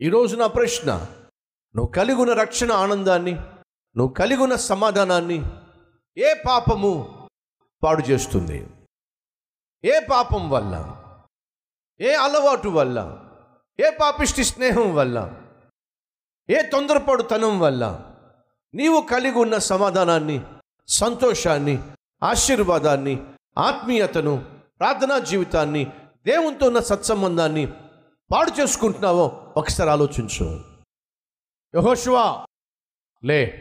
ఈరోజు నా ప్రశ్న నువ్వు కలిగి ఉన్న రక్షణ ఆనందాన్ని నువ్వు కలిగున్న సమాధానాన్ని ఏ పాపము పాడు చేస్తుంది? ఏ పాపం వల్ల? ఏ అలవాటు వల్ల? ఏ పాపిష్టి స్నేహం వల్ల? ఏ తొందరపడుతనం వల్ల? నీవు కలిగి ఉన్న సమాధానాన్ని సంతోషాన్ని ఆశీర్వాదాన్ని ఆత్మీయతను ప్రార్థనా జీవితాన్ని దేవునితో ఉన్న సత్సంబంధాన్ని పాడు చేసుకుంటున్నావో ఒకసారి ఆలోచించు. యహోశివా లే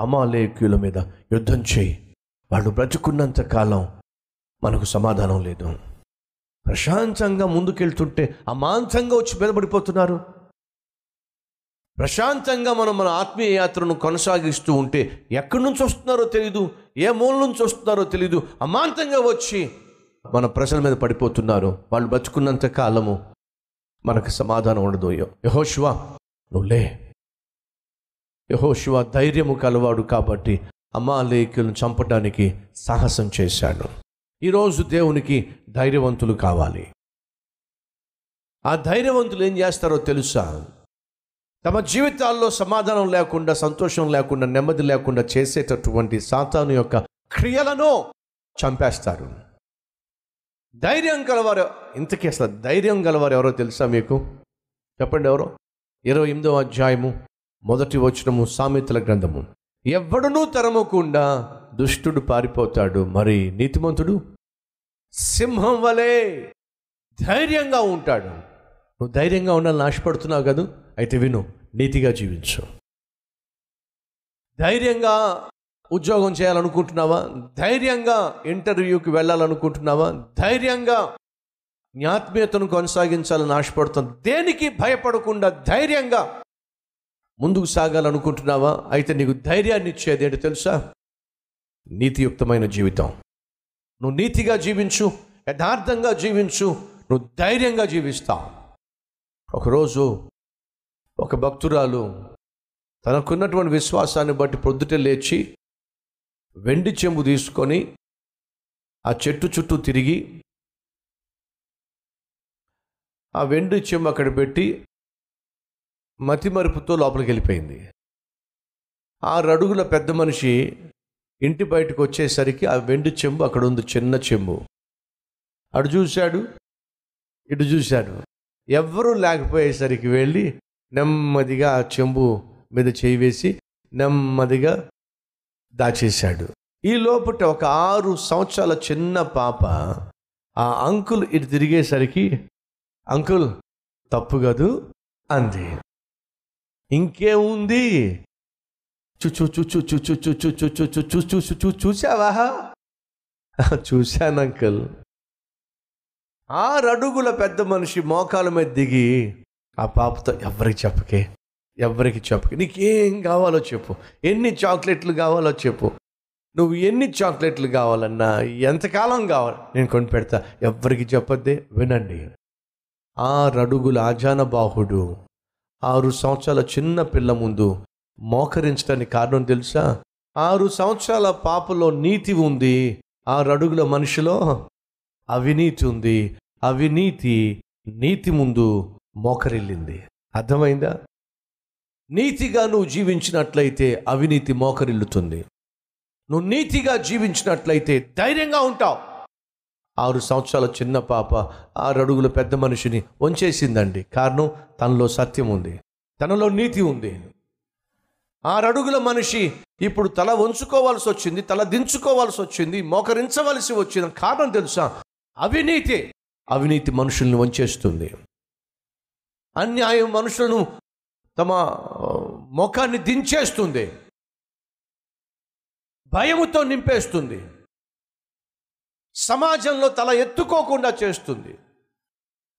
అమాలేక్యుల మీద యుద్ధం చేయి. వాళ్ళు బ్రతుకున్నంత కాలం మనకు సమాధానం లేదు. ప్రశాంతంగా ముందుకెళ్తుంటే అమాంతంగా వచ్చి బెదబడిపోతున్నారు. ప్రశాంతంగా మనం మన ఆత్మీయ యాత్రను కొనసాగిస్తూ ఉంటే ఎక్కడి నుంచి వస్తున్నారో తెలీదు ఏ మూల నుంచి వస్తున్నారో తెలీదు. అమాంతంగా వచ్చి మన ప్రజల మీద పడిపోతున్నారు. వాళ్ళు బతుకున్నంత కాలము మనకు సమాధానం ఉండదు. యహోశివా నువ్వులే యహోశివా ధైర్యము కలవాడు కాబట్టి అమాలేకులను చంపడానికి సాహసం చేశాడు. ఈరోజు దేవునికి ధైర్యవంతులు కావాలి. ఆ ధైర్యవంతులు ఏం చేస్తారో తెలుసా? తమ జీవితాల్లో సమాధానం లేకుండా సంతోషం లేకుండా నెమ్మది లేకుండా చేసేటటువంటి సాతాను యొక్క క్రియలను చంపేస్తారు. ధైర్యం గలవారు ఇంతకీ అసలు ధైర్యం గలవారు ఎవరో తెలుసా మీకు? చెప్పండి ఎవరో? ఇరవై ఎనిమిదవ అధ్యాయము మొదటి వచనము సామెతల గ్రంథము. ఎవడనూ తరమకుండా దుష్టుడు పారిపోతాడు. మరి నీతిమంతుడు? సింహం వలె ధైర్యంగా ఉంటాడు. నువ్వు ధైర్యంగా ఉండాలని ఆశపడుతున్నావు కదా? అయితే విను నీతిగా జీవించు. ధైర్యంగా ఉద్యోగం చేయాలనుకుంటున్నావా? ధైర్యంగా ఇంటర్వ్యూకి వెళ్ళాలనుకుంటున్నావా? ధైర్యంగా జ్ఞాత్మీయతను కొనసాగించాలని ఆశపడుతుంది దేనికి భయపడకుండా ధైర్యంగా ముందుకు సాగాలనుకుంటున్నావా? అయితే నీకు ధైర్యాన్ని ఇచ్చేది ఏంటి తెలుసా? నీతియుక్తమైన జీవితం. నువ్వు నీతిగా జీవించు యథార్థంగా జీవించు నువ్వు ధైర్యంగా జీవిస్తావు ఒకరోజు ఒక భక్తురాలు తనకున్నటువంటి విశ్వాసాన్ని బట్టి పొద్దుట లేచి వెండి చెంబు తీసుకొని ఆ చెట్టు చుట్టూ తిరిగి ఆ వెండి చెంబు అక్కడ పెట్టి మతి మరుపుతో లోపలికి వెళ్ళిపోయింది. ఆరు అడుగుల పెద్ద మనిషి ఇంటి బయటకు వచ్చేసరికి ఆ వెండి చెంబు అక్కడ ఉంది చిన్న చెంబు. అటు చూశాడు ఇటు చూశాడు. ఎవ్వరూ లేకపోయేసరికి వెళ్ళి నెమ్మదిగా ఆ చెంబు మీద చేయి వేసి నెమ్మదిగా దాచేశాడు ఈ లోపట ఒక ఆరు సంవత్సరాల చిన్న పాప ఆ అంకుల్ ఇటు తిరిగేసరికి అంకుల్ తప్పు కాదు అంది ఇంకేముంది చూసావా చూశాను అంకుల్ ఆ రడుగుల పెద్ద మనిషి మోకాల మీద దిగి ఆ పాపతో ఎవరికి చెప్పకే ఎవరికి చెప్పు. నీకేం కావాలో చెప్పు. ఎన్ని చాక్లెట్లు కావాలో చెప్పు. నువ్వు ఎన్ని చాక్లెట్లు కావాలన్నా ఎంతకాలం కావాలి? నేను కొని పెడతా. ఎవరికి చెప్పొద్దే? వినండి. ఆరు అడుగుల ఆజాన బాహుడు ఆరు సంవత్సరాల చిన్న పిల్ల ముందు మోకరించడానికి కారణం తెలుసా? ఆరు సంవత్సరాల పాపలో నీతి ఉంది. ఆరు అడుగుల మనిషిలో అవినీతి ఉంది. అవినీతి నీతి ముందు మోకరిల్లింది. అర్థమైందా? నీతిగా నువ్వు జీవించినట్లయితే అవినీతి మోకరిల్లుతుంది. నువ్వు నీతిగా జీవించినట్లయితే ధైర్యంగా ఉంటావు. ఆరు సంవత్సరాల చిన్న పాప ఆరు అడుగుల పెద్ద మనిషిని వంచేసిందండి. కారణం తనలో సత్యం ఉంది. తనలో నీతి ఉంది. ఆరు అడుగుల మనిషి ఇప్పుడు తల వంచుకోవాల్సి వచ్చింది తల దించుకోవాల్సి వచ్చింది మోకరించవలసి వచ్చింది కారణం తెలుసా? అవినీతి. అవినీతి మనుషుల్ని వంచేస్తుంది. అన్యాయం మనుషులను తమ ముఖాన్ని దించేస్తుంది. భయముతో నింపేస్తుంది. సమాజంలో తల ఎత్తుకోకుండా చేస్తుంది.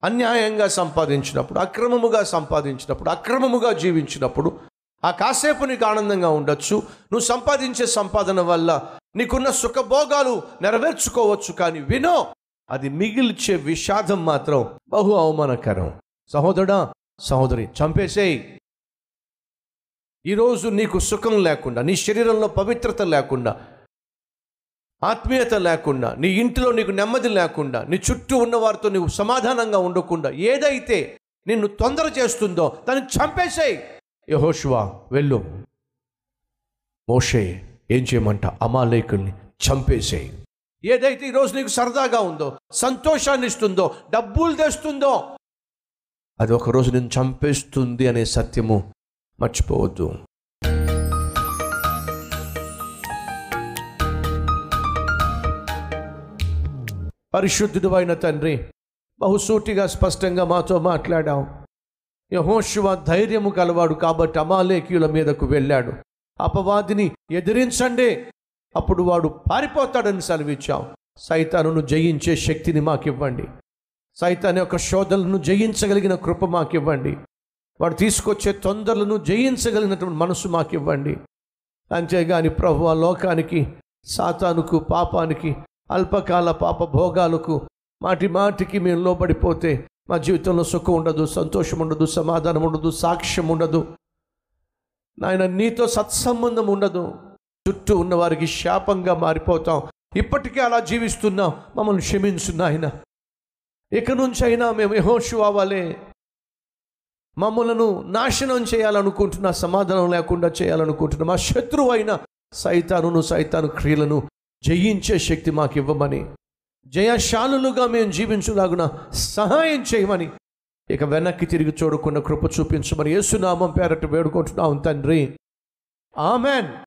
అన్యాయంగా సంపాదించినప్పుడు అక్రమముగా సంపాదించినప్పుడు అక్రమముగా జీవించినప్పుడు ఆ కాసేపు నీకు ఆనందంగా ఉండొచ్చు. నువ్వు సంపాదించే సంపాదన వల్ల నీకున్న సుఖభోగాలు నెరవేర్చుకోవచ్చు కానీ వినో అది మిగిల్చే విషాదం మాత్రం బహు అవమానకరం. సహోదరుడా సహోదరి చంపేసేయి. ఈరోజు నీకు సుఖం లేకుండా నీ శరీరంలో పవిత్రత లేకుండా ఆత్మీయత లేకుండా నీ ఇంటిలో నీకు నెమ్మది లేకుండా నీ చుట్టూ ఉన్న వారితో నీవు సమాధానంగా ఉండకుండా ఏదైతే నిన్ను తొందర చేస్తుందో దాన్ని చంపేసేయి. యహోష్వా వెళ్ళు. మోషే ఏం చేయమంట? అమాలేకుల్ని చంపేసేయి. ఏదైతే ఈరోజు నీకు సరదాగా ఉందో సంతోషాన్ని ఇస్తుందో డబ్బులు తెస్తుందో అది ఒకరోజు నేను చంపేస్తుంది అనే సత్యము మర్చిపోవద్దు. పరిశుద్ధుడు అయిన తండ్రి బహుసూటిగా స్పష్టంగా మాతో మాట్లాడాం యహోశివ ధైర్యము కలవాడు కాబట్టి అమాలేకీయుల మీదకు వెళ్ళాడు. అపవాదిని ఎదిరించండి. అప్పుడు వాడు పారిపోతాడని సెలవిచ్చాం సైతానును జయించే శక్తిని మాకివ్వండి. సైతాన్ యొక్క శోధనలను జయించగలిగిన కృప మాకివ్వండి. వాడు తీసుకొచ్చే తొందరలను జయించగలిగినటువంటి మనసు మాకివ్వండి. అంతేగాని ప్రభు ఆ లోకానికి సాతానుకు పాపానికి అల్పకాల పాప భోగాలకు మాటి మాటికి మేము లోబడిపోతే మా జీవితంలో సుఖం ఉండదు సంతోషం ఉండదు సమాధానం ఉండదు సాక్ష్యం ఉండదు. నాయన నీతో సత్సంబంధం ఉండదు. చుట్టూ ఉన్నవారికి శాపంగా మారిపోతాం. ఇప్పటికే అలా జీవిస్తున్నాం. మమ్మల్ని క్షమించు నాయన. ఇక నుంచి అయినా మేము యహోషు అవ్వాలి మమ్మలను నాశనం చేయాలనుకుంటున్నా సమాధానం లేకుండా చేయాలనుకుంటున్నా మా శత్రువు అయిన సైతానును సైతాను క్రియలను జయించే శక్తి మాకు ఇవ్వమని జయశాలులుగా మేము జీవించులాగున సహాయం చేయమని ఇక వెనక్కి తిరిగి చూడకుండా కృప చూపించమని యేసునామం పేరట వేడుకుంటున్నాం తండ్రి. ఆమెన్.